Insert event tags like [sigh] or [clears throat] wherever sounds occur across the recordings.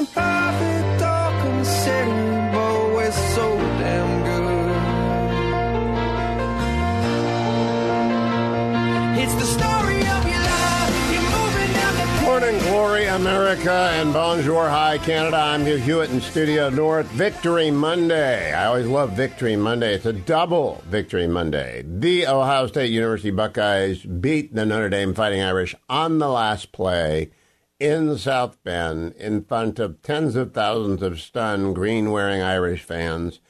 nothing perfect or we're so damn good. It's the story of your life. Morning, Glory, America, and Bonjour, Hi, Canada. I'm Hugh Hewitt in Studio North. Victory Monday. I always love Victory Monday. It's a double Victory Monday. The Ohio State University Buckeyes beat the Notre Dame Fighting Irish on the last play in South Bend in front of tens of thousands of stunned green wearing Irish fans.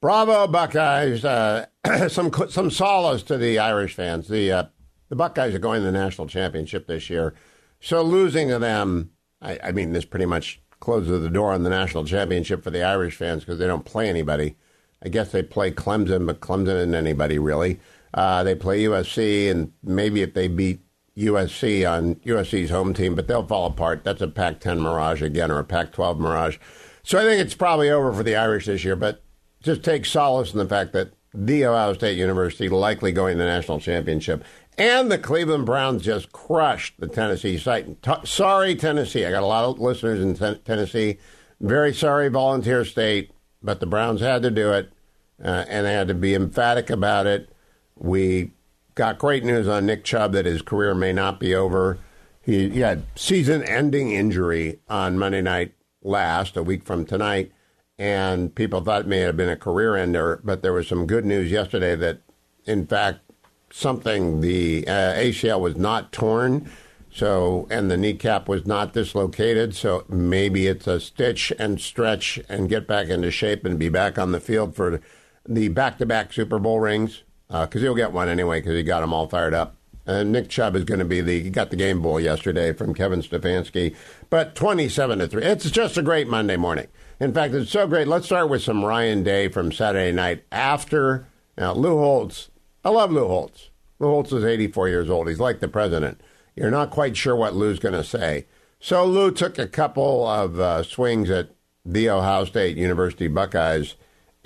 Bravo, Buckeyes! Uh, [clears throat] some some solace to the Irish fans. The uh, the Buckeyes are going to the national championship this year, so losing to them, I, I mean, this pretty much closes the door on the national championship for the Irish fans because they don't play anybody. I guess they play Clemson, but Clemson isn't anybody really. Uh, they play USC, and maybe if they beat USC on USC's home team, but they'll fall apart. That's a Pac 10 mirage again, or a Pac 12 mirage. So I think it's probably over for the Irish this year, but just take solace in the fact that the Ohio State University likely going to the national championship. And the Cleveland Browns just crushed the Tennessee site. T- sorry, Tennessee. I got a lot of listeners in ten- Tennessee. Very sorry, Volunteer State, but the Browns had to do it, uh, and they had to be emphatic about it. We got great news on Nick Chubb that his career may not be over. He, he had season-ending injury on Monday night last, a week from tonight, and people thought it may have been a career ender. But there was some good news yesterday that, in fact, something the uh, ACL was not torn. So, and the kneecap was not dislocated. So maybe it's a stitch and stretch and get back into shape and be back on the field for the back to back Super Bowl rings. Because he'll get one anyway because he got them all fired up. And Nick Chubb is going to be the, he got the game bowl yesterday from Kevin Stefanski. But 27 to 3. It's just a great Monday morning. In fact, it's so great. Let's start with some Ryan Day from Saturday night after. Now, Lou Holtz, I love Lou Holtz. Lou Holtz is 84 years old. He's like the president. You're not quite sure what Lou's going to say. So Lou took a couple of uh, swings at the Ohio State University Buckeyes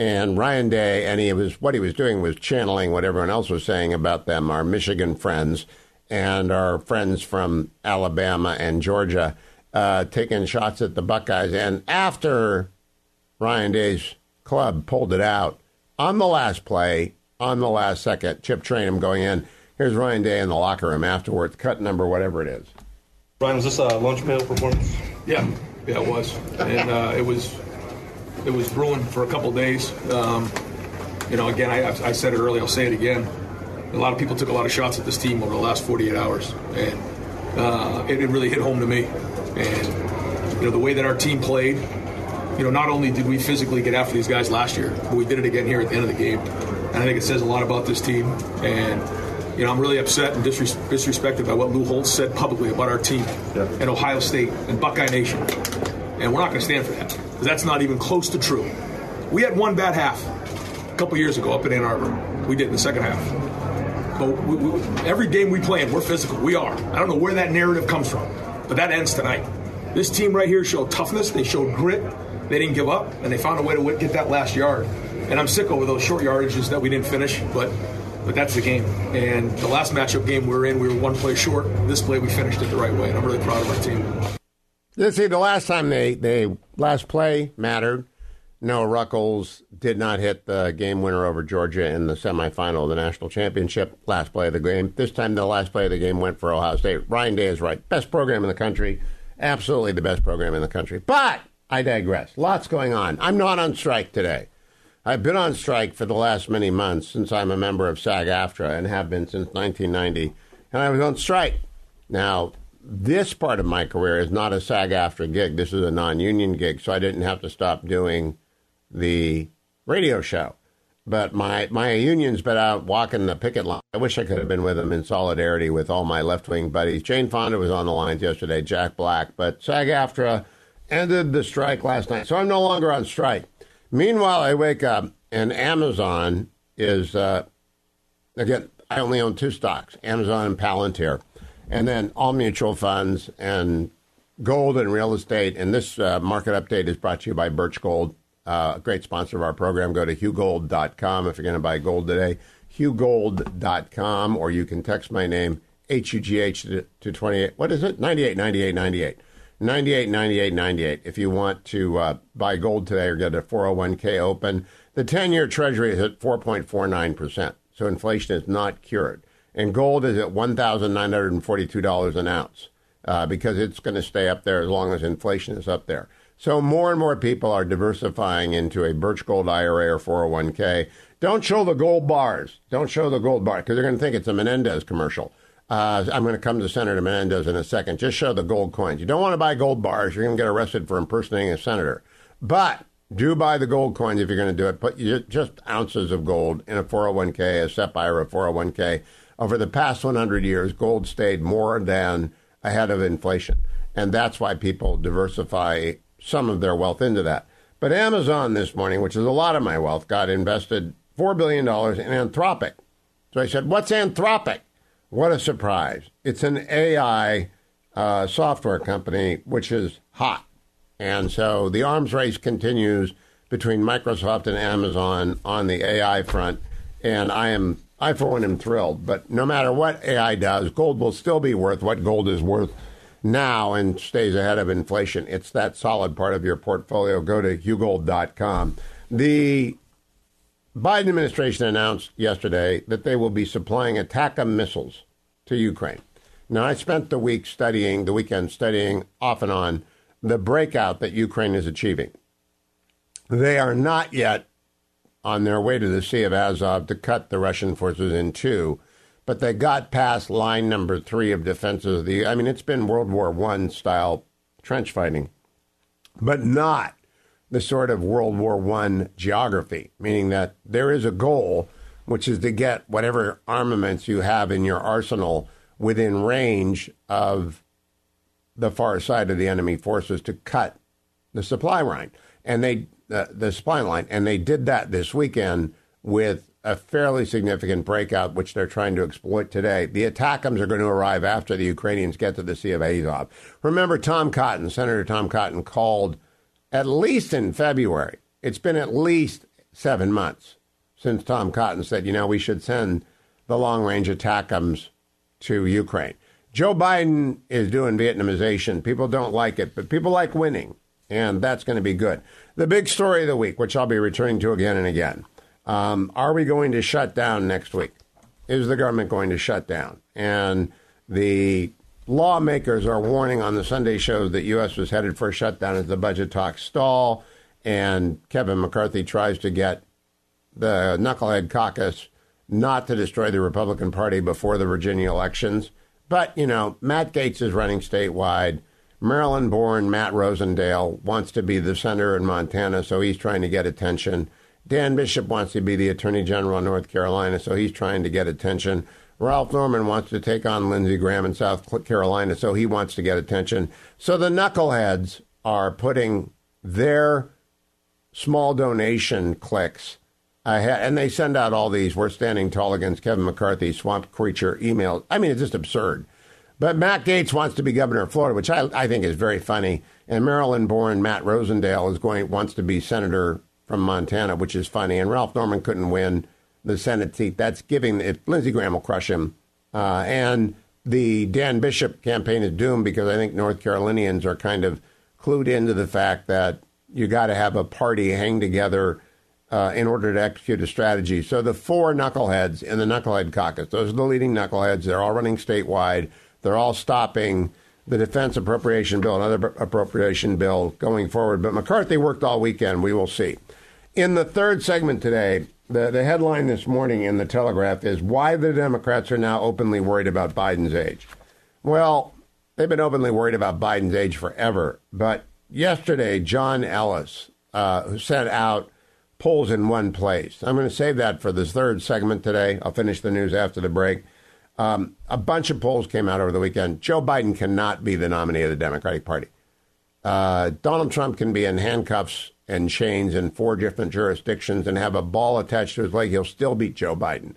and Ryan Day, and he was what he was doing was channeling what everyone else was saying about them, our Michigan friends and our friends from Alabama and Georgia, uh, taking shots at the Buckeyes. And after Ryan Day's club pulled it out on the last play, on the last second, Chip Trayanum going in. Here's Ryan Day in the locker room afterwards, cut number whatever it is. Ryan, was this a lunch pail performance? Yeah, yeah, it was, and uh, it was it was brewing for a couple days. Um, you know, again, I, I said it earlier. I'll say it again. A lot of people took a lot of shots at this team over the last 48 hours, and uh, it, it really hit home to me. And you know, the way that our team played. You know, not only did we physically get after these guys last year, but we did it again here at the end of the game. And I think it says a lot about this team. And you know, I'm really upset and disres- disrespected by what Lou Holtz said publicly about our team Yeah. and Ohio State and Buckeye Nation. And we're not going to stand for that because that's not even close to true. We had one bad half a couple years ago up in Ann Arbor. We did in the second half. But we, we, every game we play in, we're physical. We are. I don't know where that narrative comes from, but that ends tonight. This team right here showed toughness. They showed grit. They didn't give up, and they found a way to get that last yard. And I'm sick over those short yardages that we didn't finish, but but that's the game. And the last matchup game we were in, we were one play short. This play, we finished it the right way, and I'm really proud of our team. You see, the last time they, they last play mattered. No, Ruggles did not hit the game winner over Georgia in the semifinal of the national championship. Last play of the game. This time, the last play of the game went for Ohio State. Ryan Day is right. Best program in the country. Absolutely the best program in the country. But I digress. Lots going on. I'm not on strike today. I've been on strike for the last many months since I'm a member of SAG AFTRA and have been since 1990. And I was on strike. Now, this part of my career is not a SAG AFTRA gig. This is a non union gig, so I didn't have to stop doing the radio show. But my, my union's been out walking the picket line. I wish I could have been with them in solidarity with all my left wing buddies. Jane Fonda was on the lines yesterday, Jack Black. But SAG AFTRA ended the strike last night, so I'm no longer on strike. Meanwhile, I wake up and Amazon is, uh, again, I only own two stocks Amazon and Palantir, and then all mutual funds and gold and real estate. And this uh, market update is brought to you by Birch Gold, uh, a great sponsor of our program. Go to hughgold.com if you're going to buy gold today, hughgold.com, or you can text my name, H U G H, to 28. What is it? 98, 98, 98. 98, 98, 98. If you want to uh, buy gold today or get a 401k open, the 10 year treasury is at 4.49%. So inflation is not cured. And gold is at $1,942 an ounce uh, because it's going to stay up there as long as inflation is up there. So more and more people are diversifying into a Birch Gold IRA or 401k. Don't show the gold bars. Don't show the gold bar because they're going to think it's a Menendez commercial. Uh, I'm going to come to Senator Menendez in a second. Just show the gold coins. You don't want to buy gold bars. You're going to get arrested for impersonating a senator. But do buy the gold coins if you're going to do it. Put just ounces of gold in a 401k, a SEP IRA 401k. Over the past 100 years, gold stayed more than ahead of inflation. And that's why people diversify some of their wealth into that. But Amazon this morning, which is a lot of my wealth, got invested $4 billion in Anthropic. So I said, What's Anthropic? What a surprise. It's an AI uh, software company, which is hot. And so the arms race continues between Microsoft and Amazon on the AI front. And I am, I for one am thrilled. But no matter what AI does, gold will still be worth what gold is worth now and stays ahead of inflation. It's that solid part of your portfolio. Go to hughgold.com. The Biden administration announced yesterday that they will be supplying ATACMS missiles to Ukraine. Now, I spent the week studying, the weekend studying off and on the breakout that Ukraine is achieving. They are not yet on their way to the Sea of Azov to cut the Russian forces in two, but they got past line number three of defenses. Of The I mean, it's been World War One style trench fighting, but not the sort of World War One geography, meaning that there is a goal, which is to get whatever armaments you have in your arsenal within range of the far side of the enemy forces to cut the supply line, and they uh, the spine line, and they did that this weekend with a fairly significant breakout, which they're trying to exploit today. The ATACMS are going to arrive after the Ukrainians get to the Sea of Azov. Remember, Tom Cotton, Senator Tom Cotton, called at least in February. It's been at least seven months since Tom Cotton said, you know, we should send the long range ATACMS to Ukraine. Joe Biden is doing Vietnamization. People don't like it, but people like winning, and that's going to be good. The big story of the week, which I'll be returning to again and again. Um, are we going to shut down next week? Is the government going to shut down? And the lawmakers are warning on the Sunday show that U.S. was headed for a shutdown as the budget talks stall, and Kevin McCarthy tries to get the knucklehead caucus not to destroy the Republican Party before the Virginia elections. But, you know, Matt Gaetz is running statewide. Maryland born Matt Rosendale wants to be the senator in Montana, so he's trying to get attention. Dan Bishop wants to be the attorney general in North Carolina, so he's trying to get attention. Ralph Norman wants to take on Lindsey Graham in South Carolina, so he wants to get attention. So the knuckleheads are putting their small donation clicks ahead, and they send out all these "We're standing tall against Kevin McCarthy" swamp creature emails. I mean, it's just absurd. But Matt Gaetz wants to be governor of Florida, which I, I think is very funny. And Maryland-born Matt Rosendale is going wants to be senator from Montana, which is funny. And Ralph Norman couldn't win the Senate seat. That's giving if Lindsey Graham will crush him. Uh, and the Dan Bishop campaign is doomed because I think North Carolinians are kind of clued into the fact that you got to have a party hang together uh, in order to execute a strategy. So the four knuckleheads in the knucklehead caucus, those are the leading knuckleheads. They're all running statewide. They're all stopping the defense appropriation bill, another appropriation bill going forward. But McCarthy worked all weekend. We will see. In the third segment today, the, the headline this morning in the Telegraph is Why the Democrats Are Now Openly Worried About Biden's Age. Well, they've been openly worried about Biden's age forever. But yesterday, John Ellis, uh, who sent out polls in one place. I'm going to save that for this third segment today. I'll finish the news after the break. Um, a bunch of polls came out over the weekend. Joe Biden cannot be the nominee of the Democratic Party. Uh, Donald Trump can be in handcuffs and chains in four different jurisdictions and have a ball attached to his leg, he'll still beat Joe Biden.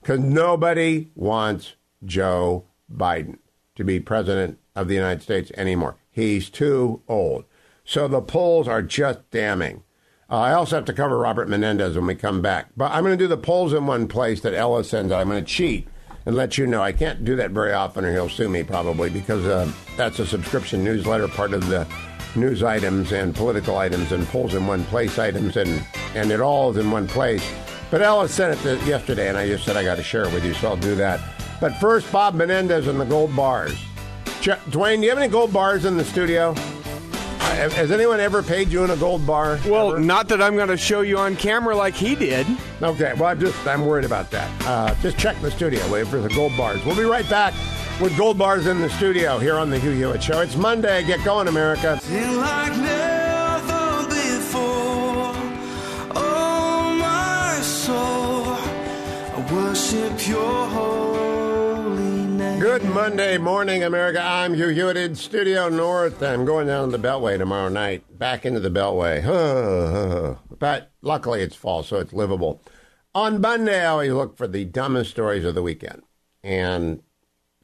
Because nobody wants Joe Biden to be president of the United States anymore. He's too old. So the polls are just damning. Uh, I also have to cover Robert Menendez when we come back. But I'm going to do the polls in one place that Ella sends out. I'm going to cheat and let you know. I can't do that very often, or he'll sue me probably because uh, that's a subscription newsletter, part of the news items and political items and polls in one place items, and and it all is in one place. But Ellis sent it to, yesterday, and I just said I got to share it with you, so I'll do that. But first, Bob Menendez and the gold bars. Ch- Dwayne, do you have any gold bars in the studio? Has anyone ever paid you in a gold bar? Well, Ever? not that I'm going to show you on camera like he did. Okay, well, I'm just I'm worried about that. Uh, just check the studio, wait for the gold bars. We'll be right back with gold bars in the studio here on the Hugh Hewitt Show. It's Monday. Get going, America. Feel like never before. Oh, my soul, I worship your holy name. Good Monday morning, America. I'm Hugh Hewitt in Studio North. I'm going down to the Beltway tomorrow night, back into the Beltway. but luckily it's fall, so it's livable. On Monday, I always look for the dumbest stories of the weekend. And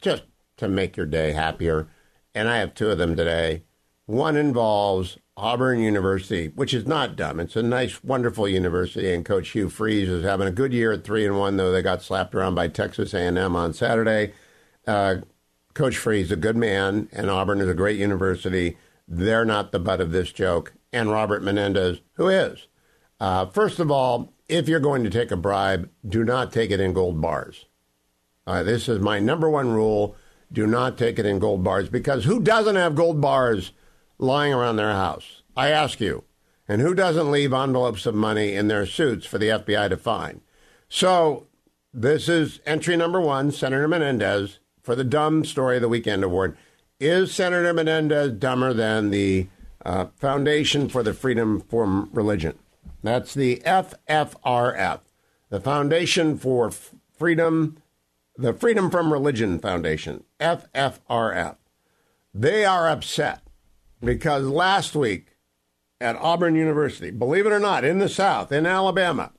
just to make your day happier. And I have two of them today. One involves Auburn University, which is not dumb. It's a nice, wonderful university, and Coach Hugh Freeze is having a good year at three and one. Though they got slapped around by Texas A&M on Saturday. Uh, Coach Freeze, a good man, and Auburn is a great university. They're not the butt of this joke, and Robert Menendez, who is. Uh, first of all, if you're going to take a bribe, do not take it in gold bars. Uh, this is my number one rule. Do not take it in gold bars because who doesn't have gold bars lying around their house? I ask you. And who doesn't leave envelopes of money in their suits for the FBI to find? So this is entry number one, Senator Menendez, for the Dumb Story of the Weekend Award. Is Senator Menendez dumber than the uh, Foundation for the Freedom from Religion? That's the FFRF, the Foundation for Freedom the Freedom from Religion Foundation, FFRF, they are upset because last week at Auburn University, believe it or not, in the South, in Alabama,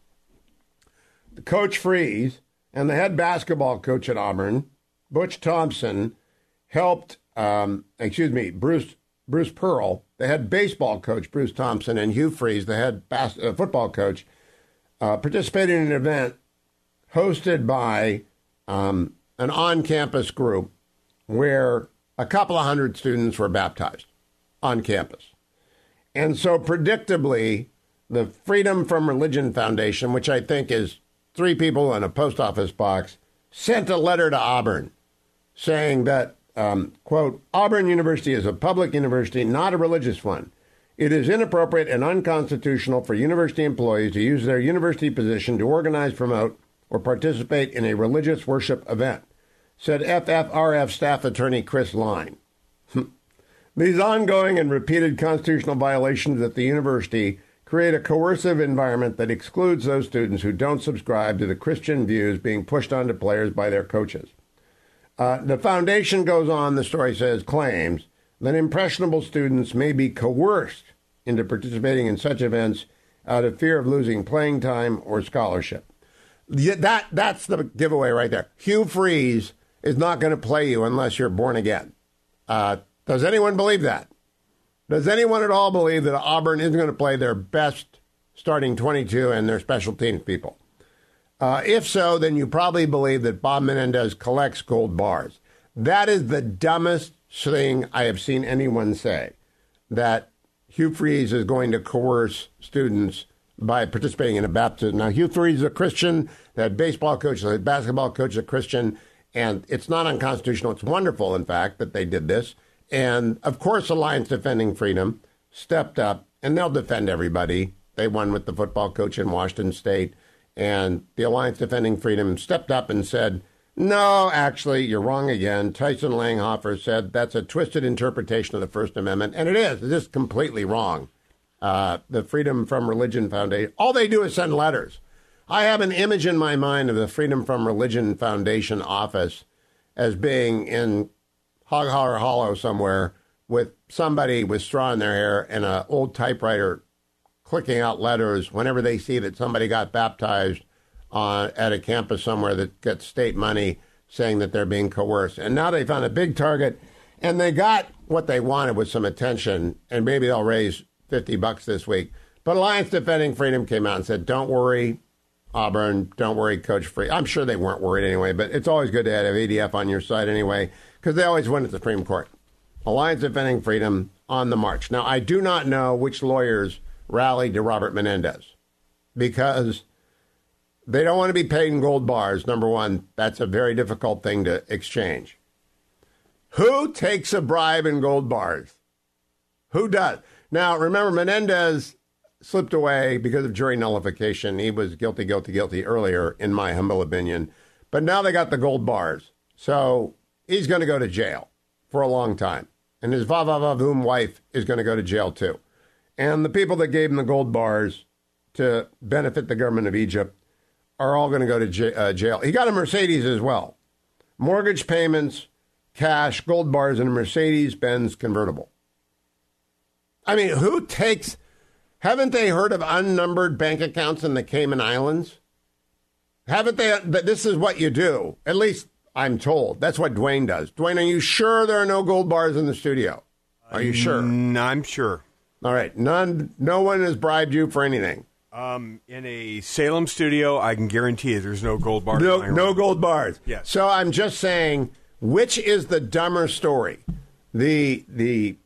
the Coach Freeze and the head basketball coach at Auburn, Butch Thompson, helped, um, excuse me, Bruce Bruce Pearl, the head baseball coach, Bruce Thompson, and Hugh Freeze, the head bas- uh, football coach, uh, participated in an event hosted by um, an on campus group where a couple of hundred students were baptized on campus. And so, predictably, the Freedom from Religion Foundation, which I think is three people in a post office box, sent a letter to Auburn saying that, um, quote, Auburn University is a public university, not a religious one. It is inappropriate and unconstitutional for university employees to use their university position to organize, promote, or participate in a religious worship event, said FFRF staff attorney Chris Line. [laughs] These ongoing and repeated constitutional violations at the university create a coercive environment that excludes those students who don't subscribe to the Christian views being pushed onto players by their coaches. Uh, the foundation goes on, the story says, claims that impressionable students may be coerced into participating in such events out of fear of losing playing time or scholarship. That that's the giveaway right there. Hugh Freeze is not going to play you unless you're born again. Uh, does anyone believe that? Does anyone at all believe that Auburn isn't going to play their best starting 22 and their special teams people? Uh, if so, then you probably believe that Bob Menendez collects gold bars. That is the dumbest thing I have seen anyone say. That Hugh Freeze is going to coerce students by participating in a baptism. Now, Hugh Freeze is a Christian. That baseball coach, the basketball coach, is a Christian, and it's not unconstitutional. It's wonderful, in fact, that they did this. And of course, Alliance Defending Freedom stepped up, and they'll defend everybody. They won with the football coach in Washington State, and the Alliance Defending Freedom stepped up and said, "No, actually, you're wrong again." Tyson Langhofer said that's a twisted interpretation of the First Amendment, and it is. It's just completely wrong. Uh, the Freedom from Religion Foundation, all they do is send letters. I have an image in my mind of the Freedom from Religion Foundation office as being in Hog Holler Hollow somewhere with somebody with straw in their hair and an old typewriter clicking out letters whenever they see that somebody got baptized on, at a campus somewhere that gets state money saying that they're being coerced. And now they found a big target and they got what they wanted with some attention and maybe they'll raise 50 bucks this week. But Alliance Defending Freedom came out and said, don't worry, Auburn, don't worry, Coach Free. I'm sure they weren't worried anyway, but it's always good to have ADF on your side anyway, because they always win at the Supreme Court. Alliance Defending Freedom on the march. Now, I do not know which lawyers rallied to Robert Menendez because they don't want to be paid in gold bars. Number one, that's a very difficult thing to exchange. Who takes a bribe in gold bars? Who does? Now, remember, Menendez slipped away because of jury nullification. He was guilty, guilty, guilty earlier, in my humble opinion. But now they got the gold bars. So he's going to go to jail for a long time. And his Vavavavoom wife is going to go to jail too. And the people that gave him the gold bars to benefit the government of Egypt are all going to go to j- uh, jail. He got a Mercedes as well. Mortgage payments, cash, gold bars, and a Mercedes Benz convertible. I mean, who takes. Haven't they heard of unnumbered bank accounts in the Cayman Islands? Haven't they? This is what you do. At least I'm told. That's what Dwayne does. Dwayne, are you sure there are no gold bars in the studio? Are you sure? Mm, I'm sure. All right. None. No one has bribed you for anything. Um, in a Salem studio, I can guarantee you there's no gold bars. No, no gold bars. Yes. So I'm just saying, which is the dumber story? The the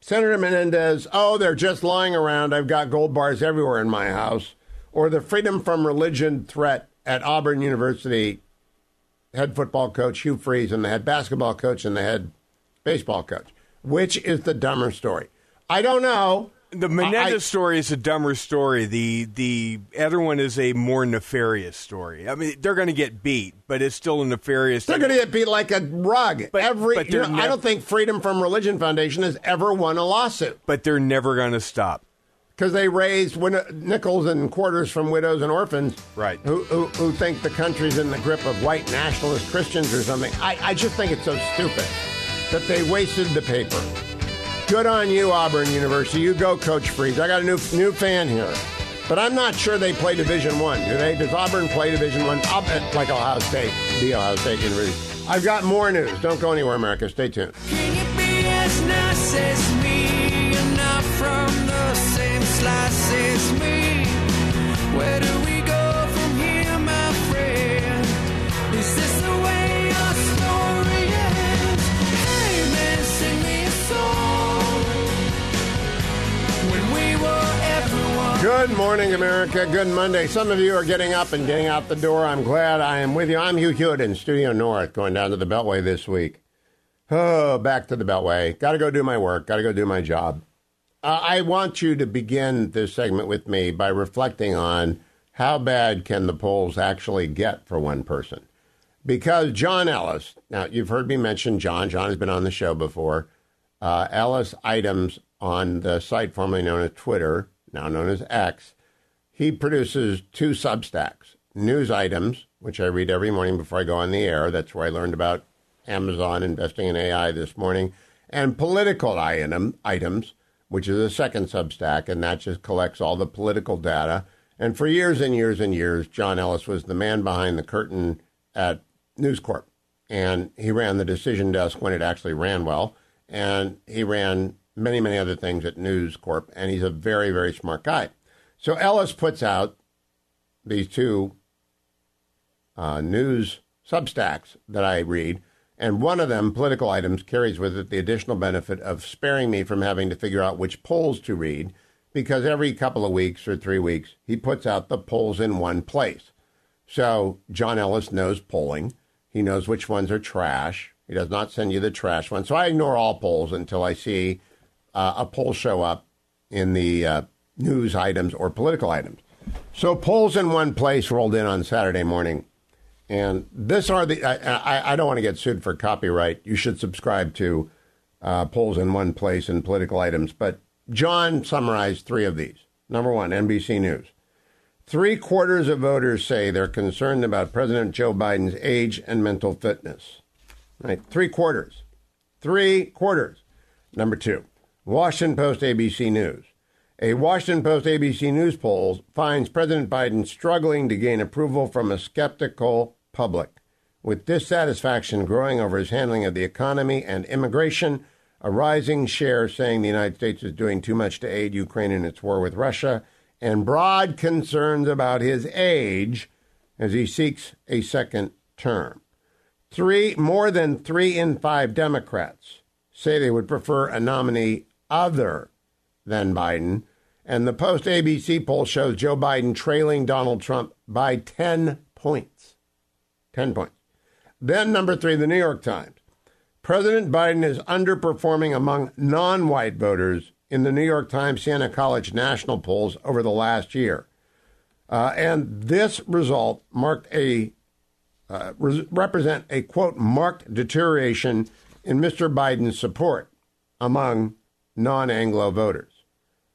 Senator Menendez. Oh, they're just lying around. I've got gold bars everywhere in my house. Or the freedom from religion threat at Auburn University. Head football coach Hugh Freeze and the head basketball coach and the head baseball coach. Which is the dumber story? I don't know. The Menendez I- story is a dumber story. The the other one is a more nefarious story. I mean, they're going to get beat, but it's still a nefarious. Story. They're going to get beat like a rug. But- Every, but you know, I don't think Freedom from Religion Foundation has ever won a lawsuit but they're never going to stop. because they raised win- nickels and quarters from widows and orphans, Right. Who, who who think the country's in the grip of white nationalist Christians or something. I, I just think it's so stupid that they wasted the paper. Good on you, Auburn University. You go, Coach Freeze. I got a new new fan here. But I'm not sure they play Division One, do they? Does Auburn play Division One? I'll bet like Ohio State, the Ohio State University. I've got more news. Don't go anywhere, America. Stay tuned. Can you be Good morning, America. Good Monday. Some of you are getting up and getting out the door. I'm glad I am with you. I'm Hugh Hewitt in Studio North, going down to the Beltway this week. Oh, back to the Beltway. Got to go do my work. Got to go do my job. Uh, I want you to begin this segment with me by reflecting on how bad can the polls actually get for one person. Because John Ellis, now you've heard me mention John. John has been on the show before. Uh, Ellis items on the site formerly known as Twitter, now known as X. He produces two Substacks news items, which I read every morning before I go on the air. That's where I learned about Amazon investing in AI this morning, and political item, items, which is a second Substack, and that just collects all the political data. And for years and years and years, John Ellis was the man behind the curtain at News Corp. And he ran the decision desk when it actually ran well. And he ran many, many other things at News Corp. And he's a very, very smart guy. So Ellis puts out these two uh, news substacks that I read. And one of them, political items, carries with it the additional benefit of sparing me from having to figure out which polls to read, because every couple of weeks or three weeks, he puts out the polls in one place. So John Ellis knows polling. He knows which ones are trash. He does not send you the trash ones. So I ignore all polls until I see uh, a poll show up in the uh, news items or political items. So polls in one place rolled in on Saturday morning. And this are the, I, I, I don't want to get sued for copyright. You should subscribe to uh, polls in one place and political items. But John summarized three of these. Number one, NBC News. Three quarters of voters say they're concerned about President Joe Biden's age and mental fitness. Right? Three quarters. Three quarters. Number two, Washington Post ABC News. A Washington Post ABC News poll finds President Biden struggling to gain approval from a skeptical public, with dissatisfaction growing over his handling of the economy and immigration, a rising share saying the United States is doing too much to aid Ukraine in its war with Russia, and broad concerns about his age as he seeks a second term. Three more than three in five Democrats say they would prefer a nominee other than Biden. And the post ABC poll shows Joe Biden trailing Donald Trump by 10 points. 10 points. Then, number three, the New York Times. President Biden is underperforming among non white voters in the New York Times Siena College national polls over the last year. Uh, and this result marked a uh, re- represent a quote marked deterioration in Mr. Biden's support among non-Anglo voters.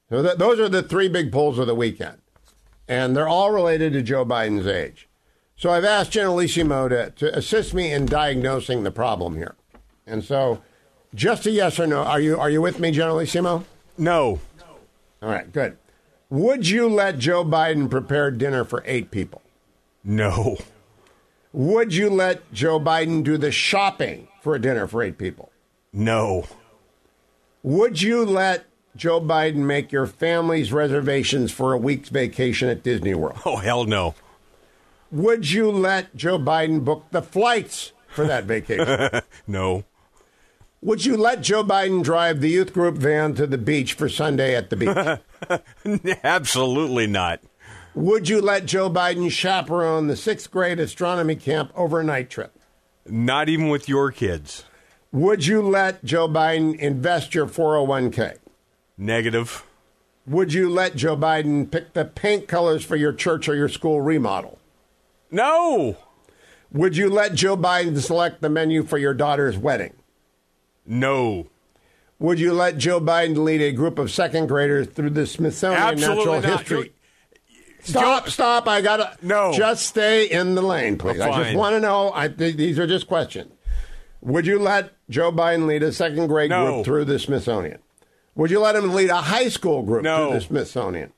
So th- those are the three big polls of the weekend, and they're all related to Joe Biden's age. So I've asked Generalissimo to, to assist me in diagnosing the problem here, and so just a yes or no. Are you are you with me, Generalissimo? No. All right, good. Would you let Joe Biden prepare dinner for eight people? No. Would you let Joe Biden do the shopping for a dinner for eight people? No. Would you let Joe Biden make your family's reservations for a week's vacation at Disney World? Oh, hell no. Would you let Joe Biden book the flights for that vacation? [laughs] No. Would you let Joe Biden drive the youth group van to the beach for Sunday at the beach? [laughs] Absolutely not. Would you let Joe Biden chaperone the sixth grade astronomy camp overnight trip? Not even with your kids. Would you let Joe Biden invest your 401k? Negative. Would you let Joe Biden pick the paint colors for your church or your school remodel? No. Would you let Joe Biden select the menu for your daughter's wedding? No. Would you let Joe Biden lead a group of second graders through the Smithsonian Absolutely Natural not. History? You're- Stop, Joe- stop. I got to. No. Just stay in the lane, please. I just want to know. I, th- these are just questions. Would you let Joe Biden lead a second grade No. group through the Smithsonian? Would you let him lead a high school group No. through the Smithsonian?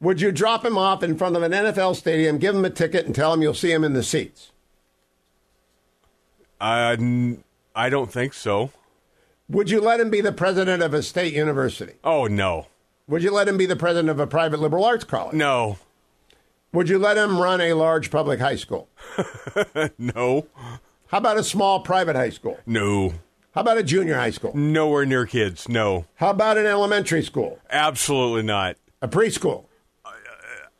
Would you drop him off in front of an NFL stadium, give him a ticket, and tell him you'll see him in the seats? N- I don't think so. Would you let him be the president of a state university? Oh, no. Would you let him be the president of a private liberal arts college? No. Would you let him run a large public high school? [laughs] No. How about a small private high school? No. How about a junior high school? Nowhere near kids. No. How about an elementary school? Absolutely not. A preschool?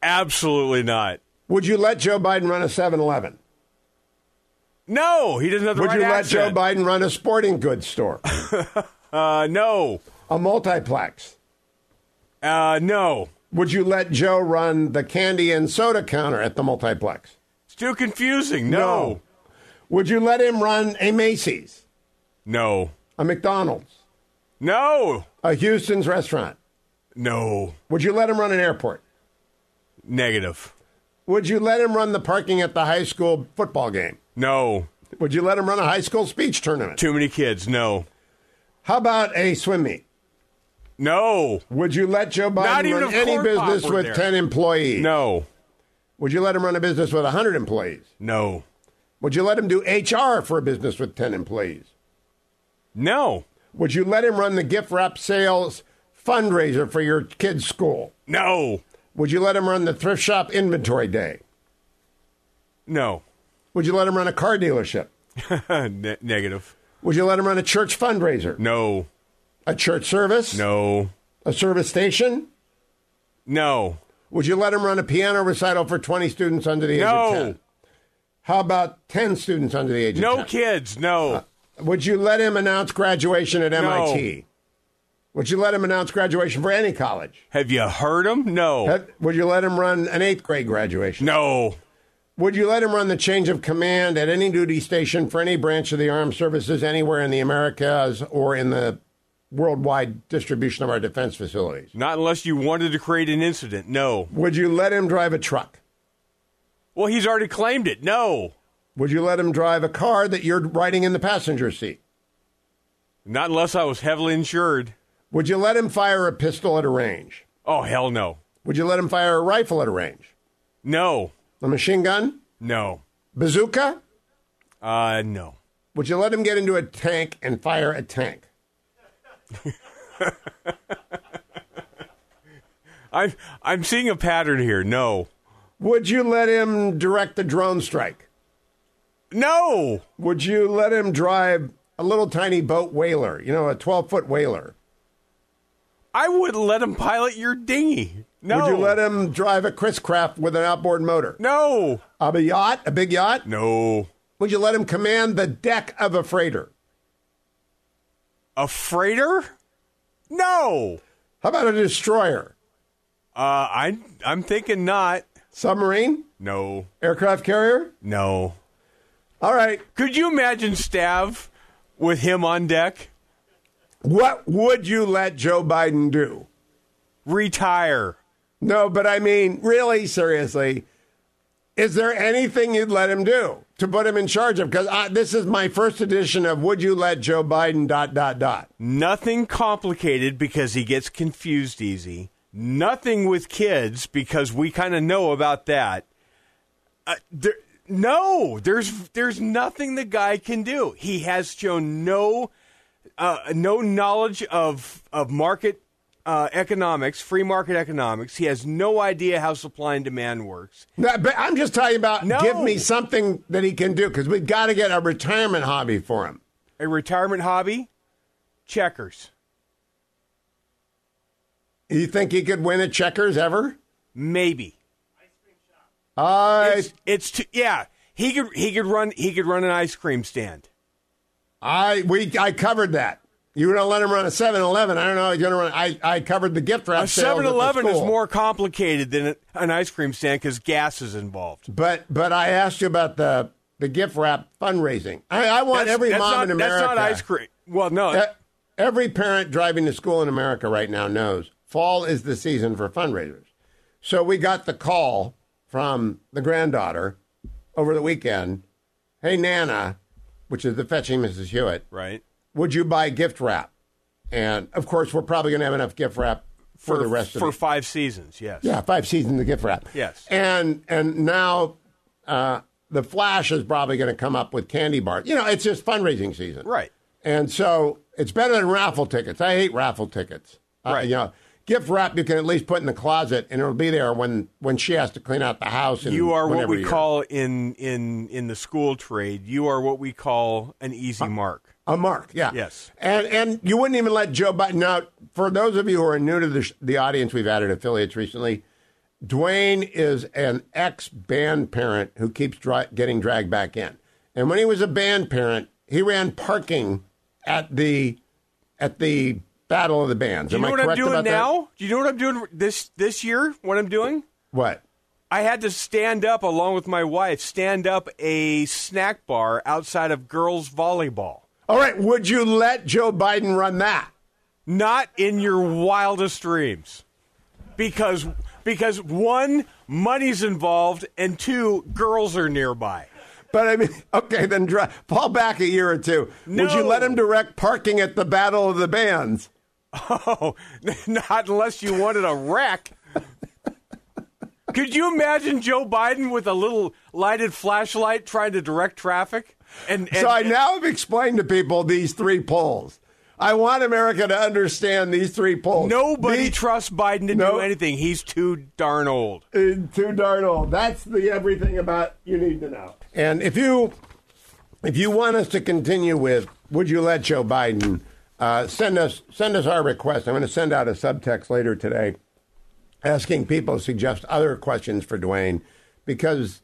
Absolutely not. Would you let Joe Biden run a 7 Eleven? No, he doesn't have the Would right you let Joe. Biden run a sporting goods store? [laughs] Uh, no. a multiplex? Uh, no. Would you let Joe run the candy and soda counter at the multiplex? It's too confusing. No. Would you let him run a Macy's, No. a McDonald's, No. a Houston's restaurant? No. Would you let him run an airport? Negative. Would you let him run the parking at the high school football game? No. Would you let him run a high school speech tournament? Too many kids. No. How about a swim meet? No. Would you let Joe Biden run any business with there. 10 employees? No. Would you let him run a business with 100 employees? No. Would you let him do HR for a business with 10 employees? No. Would you let him run the gift wrap sales fundraiser for your kid's school? No. Would you let him run the thrift shop inventory day? No. Would you let him run a car dealership? [laughs] Ne- negative. Would you let him run a church fundraiser? No. A church service? No. A service station? No. Would you let him run a piano recital for 20 students under the age No. of 10? How about 10 students under the age No of 10? kids. No. Uh, would you let him announce graduation at MIT? Would you let him announce graduation for any college? Have you heard him? No. Have- Would you let him run an eighth grade graduation? No. Would you let him run the change of command at any duty station for any branch of the armed services anywhere in the Americas or in the worldwide distribution of our defense facilities? Not unless you wanted to create an incident. No. Would you let him drive a truck? Well, he's already claimed it. No. Would you let him drive a car that you're riding in the passenger seat? Not unless I was heavily insured. Would you let him fire a pistol at a range? Oh, hell no. Would you let him fire a rifle at a range? No. A machine gun? No. Bazooka? Uh, no. Would you let him get into a tank and fire a tank? [laughs] I'm I'm seeing a pattern here. No, Would you let him direct the drone strike? no. Would you let him drive a little tiny boat whaler? You know, a 12 foot whaler. I wouldn't let him pilot your dinghy. No. Would you let him drive a Chris Craft with an outboard motor? No. A yacht, a big yacht? No. Would you let him command the deck of a freighter? A freighter? No. How about a destroyer? Uh, I I'm thinking not. Submarine? No. Aircraft carrier? No. All right. Could you imagine Stav with him on deck? What would you let Joe Biden do? Retire. No, but I mean, really, seriously, is there anything you'd let him do to put him in charge of? Because this is my first edition of Would You Let Joe Biden dot dot dot. Nothing complicated because he gets confused easy. Nothing with kids because we kind of know about that. Uh, there, no, there's there's nothing the guy can do. He has shown no uh, no knowledge of of market uh, economics, free market economics. He has no idea how supply and demand works. No, but I'm just talking about No. give me something that he can do because we've got to get a retirement hobby for him. A retirement hobby, checkers, You think he could win at checkers ever? maybe. I It's, it's too, yeah. He could he could run he could run an ice cream stand. I we I covered that. You were to let him run a 7-Eleven. I don't know. how He's to run. I, I covered the gift wrap. A sales at 7-Eleven is more complicated than an ice cream stand because gas is involved. But but I asked you about the the gift wrap fundraising. I, I want That's- every that's mom not, in America. That's not ice cream. Well, no. Every parent driving to school in America right now knows fall is the season for fundraisers. So we got the call from the granddaughter over the weekend. Hey Nana, which is the fetching Mrs. Hewitt. right. Would you buy gift wrap? And of course, we're probably going to have enough gift wrap for, the rest of for the five seasons. Yes. yeah, five seasons of gift wrap. Yes. And and now uh, the Flash is probably going to come up with candy bars. You know, it's just fundraising season. Right. And so it's better than raffle tickets. I hate raffle tickets. Uh, Right. you know, gift wrap you can at least put in the closet and it'll be there when when she has to clean out the house. And You are what we call in in in the school trade. You are what we call an easy mark. A mark, yeah. Yes. And and you wouldn't even let Joe Biden. out for those of you who are new to the, sh- the audience, we've added affiliates recently. Dwayne is an ex band parent who keeps dra- getting dragged back in. And when he was a band parent, he ran parking at the at the Battle of the Bands. Do you know what I'm doing that? now? Do you know what I'm doing this this year? What I'm doing? What? I had to stand up along with my wife, stand up a snack bar outside of girls volleyball. All right. Would you let Joe Biden run that? Not in your wildest dreams. Because because one, money's involved, and two, girls are nearby. But I mean, [laughs] okay, then dri fall back a year or two. Would you let him direct parking at the Battle of the Bands? Oh, [laughs] not unless you wanted a wreck. Could you imagine Joe Biden with a little lighted flashlight trying to direct traffic? And, and so I now have explained to people these three polls. I want America to understand these three polls. nobody These- trusts Biden to No. do anything. He's too darn old. uh, too darn old. That's the everything about you need to know. And if you if you want us to continue with, would you let Joe Biden? Uh, send us send us our request. I'm going to send out a subtext later today, asking people to suggest other questions for Dwayne, because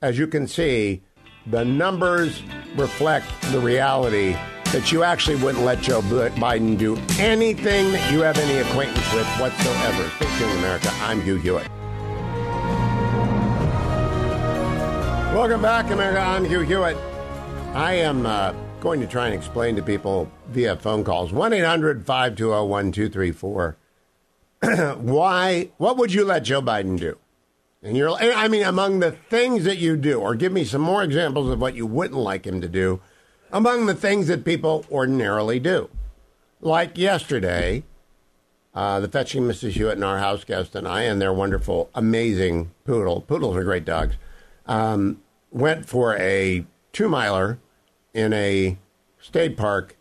as you can see, the numbers reflect the reality that you actually wouldn't let Joe Biden do anything that you have any acquaintance with whatsoever. Stay tuned, America. I'm Hugh Hewitt. Welcome back, America. I'm Hugh Hewitt. I am uh, going to try and explain to people via phone calls 1 800 520 1234 [clears throat] why, what would you let Joe Biden do? And you're, I mean, among the things that you do, or give me some more examples of what you wouldn't like him to do, among the things that people ordinarily do. Like yesterday, uh, the fetching Mrs. Hewitt and our house guest and I, and their wonderful, amazing poodle, poodles are great dogs, um, went for a two miler in a state park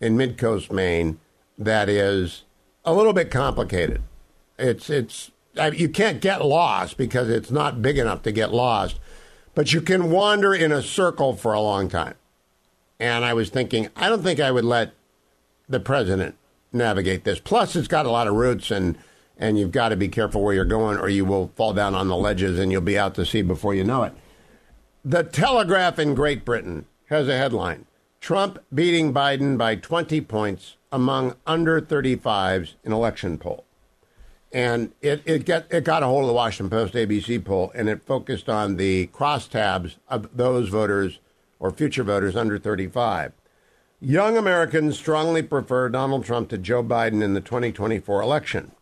in Midcoast, Maine, that is a little bit complicated. It's it's I you can't get lost because it's not big enough to get lost, but you can wander in a circle for a long time. And I was thinking, I don't think I would let the president navigate this. Plus, it's got a lot of roots, and and you've got to be careful where you're going, or you will fall down on the ledges, and you'll be out to sea before you know it. The Telegraph in Great Britain has a headline: Trump beating Biden by 20 points among under 35s in election poll. And it, it, get, it got a hold of the Washington Post ABC poll, and it focused on the crosstabs of those voters or future voters under 35. Young Americans strongly prefer Donald Trump to Joe Biden in the 2024 election.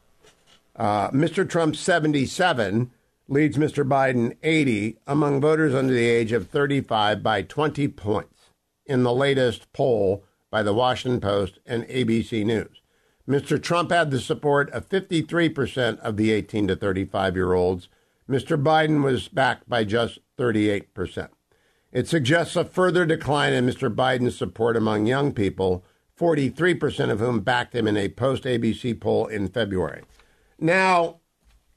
Uh, Mr. Trump, 77, leads Mr. Biden, 80, among voters under the age of 35 by 20 points in the latest poll by the Washington Post and ABC News. Mr. Trump had the support of 53% of the 18 to 35 year olds. Mr. Biden was backed by just 38%. It suggests a further decline in Mr. Biden's support among young people, 43% of whom backed him in a post ABC poll in February. Now,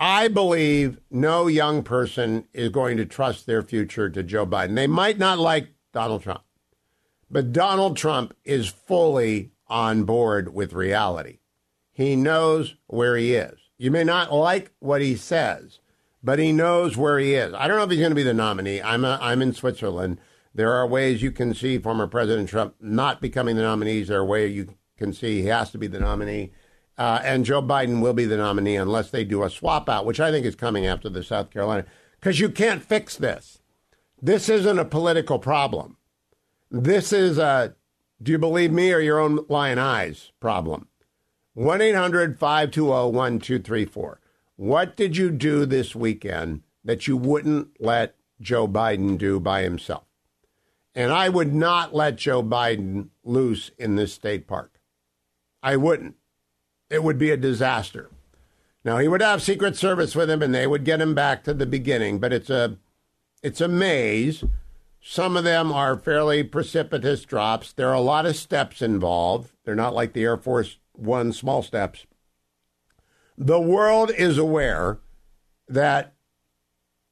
I believe no young person is going to trust their future to Joe Biden. They might not like Donald Trump, but Donald Trump is fully on board with reality. He knows where he is. You may not like what he says, but he knows where he is. I don't know if he's going to be the nominee. I'm, a, I'm in Switzerland. There are ways you can see former President Trump not becoming the nominee. There are ways you can see he has to be the nominee. Uh, and Joe Biden will be the nominee unless they do a swap out, which I think is coming after the South Carolina. Because you can't fix this. This isn't a political problem. This is a do you believe me or your own lying eyes problem. 1 800 520 1234. What did you do this weekend that you wouldn't let Joe Biden do by himself? And I would not let Joe Biden loose in this state park. I wouldn't. It would be a disaster. Now he would have Secret Service with him and they would get him back to the beginning, but it's a it's a maze. Some of them are fairly precipitous drops. There are a lot of steps involved. They're not like the Air Force One small steps. The world is aware that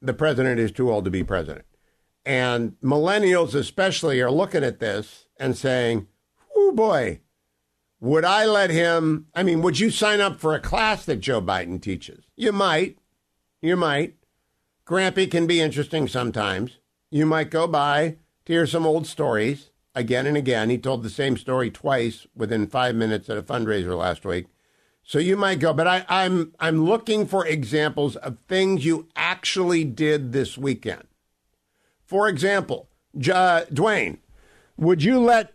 the president is too old to be president. And millennials, especially, are looking at this and saying, oh boy, would I let him? I mean, would you sign up for a class that Joe Biden teaches? You might. You might. Grampy can be interesting sometimes. You might go by to hear some old stories again and again. He told the same story twice within five minutes at a fundraiser last week. So you might go, but I, I'm I'm looking for examples of things you actually did this weekend. For example, J- Dwayne, would you let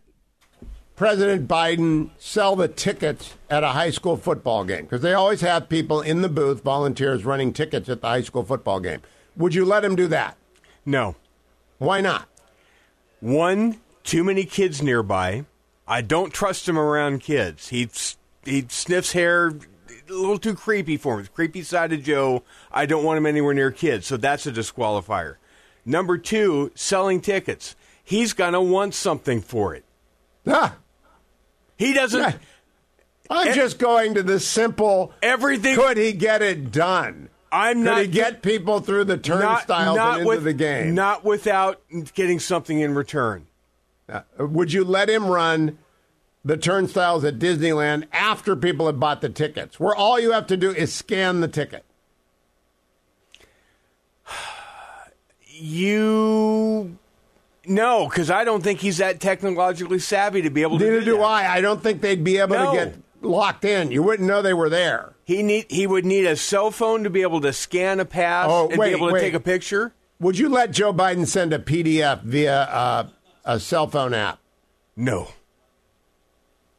President Biden sell the tickets at a high school football game? Because they always have people in the booth, volunteers running tickets at the high school football game. Would you let him do that? No. Why not? One, too many kids nearby. I don't trust him around kids. He he sniffs hair, a little too creepy for me. Creepy side of Joe. I don't want him anywhere near kids, so that's a disqualifier. Number two, selling tickets. He's gonna want something for it. Ah, He doesn't. I'm E- just going to the simple. Everything. Could he get it done? I'm Could not Could he get people through the turnstiles and into with, the game? Not without getting something in return. Uh, would you let him run the turnstiles at Disneyland after people have bought the tickets, where all you have to do is scan the ticket? [sighs] You. No, because I don't think he's that technologically savvy to be able to do that. Neither do do that. I. I don't think they'd be able No. to get locked in. You wouldn't know they were there. He need he would need a cell phone to be able to scan a pass Oh, and wait, be able to wait. take a picture. Would you let Joe Biden send a PDF via uh, a cell phone app? No.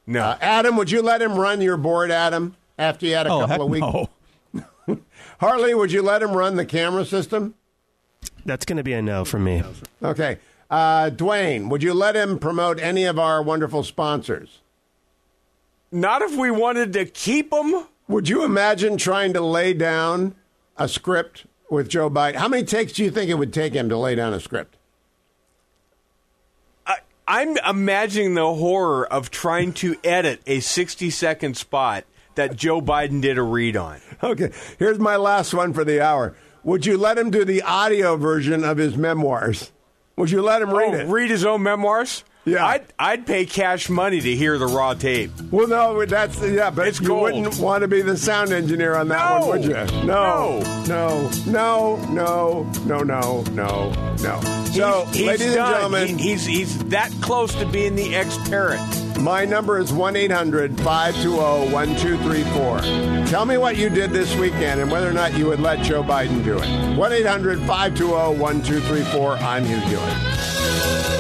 No. Uh, Adam, would you let him run your board, Adam, after you had a Oh, couple of weeks? no. [laughs] Harley, would you let him run the camera system? That's going to be a no from me. Okay. Uh, Dwayne, would you let him promote any of our wonderful sponsors? Not if we wanted to keep him. Would you imagine trying to lay down a script with Joe Biden? How many takes do you think it would take him to lay down a script? I, I'm imagining the horror of trying to edit a 60 second spot that Joe Biden did a read on. Okay, here's my last one for the hour. Would you let him do the audio version of his memoirs? Would you let him read oh, it? read his own memoirs? Yeah. I'd, I'd pay cash money to hear the raw tape. well, no, that's yeah, but It's you gold. wouldn't want to be the sound engineer on that No. one, would you? No, No. no, no, no, no, no, no. So, He's- he's ladies and gentlemen, He- he's he's that close to being the ex-parent. My number is 1 800 520 1234. Tell me what you did this weekend and whether or not you would let Joe Biden do it. 1 800 520 1234. I'm Hugh Hewitt.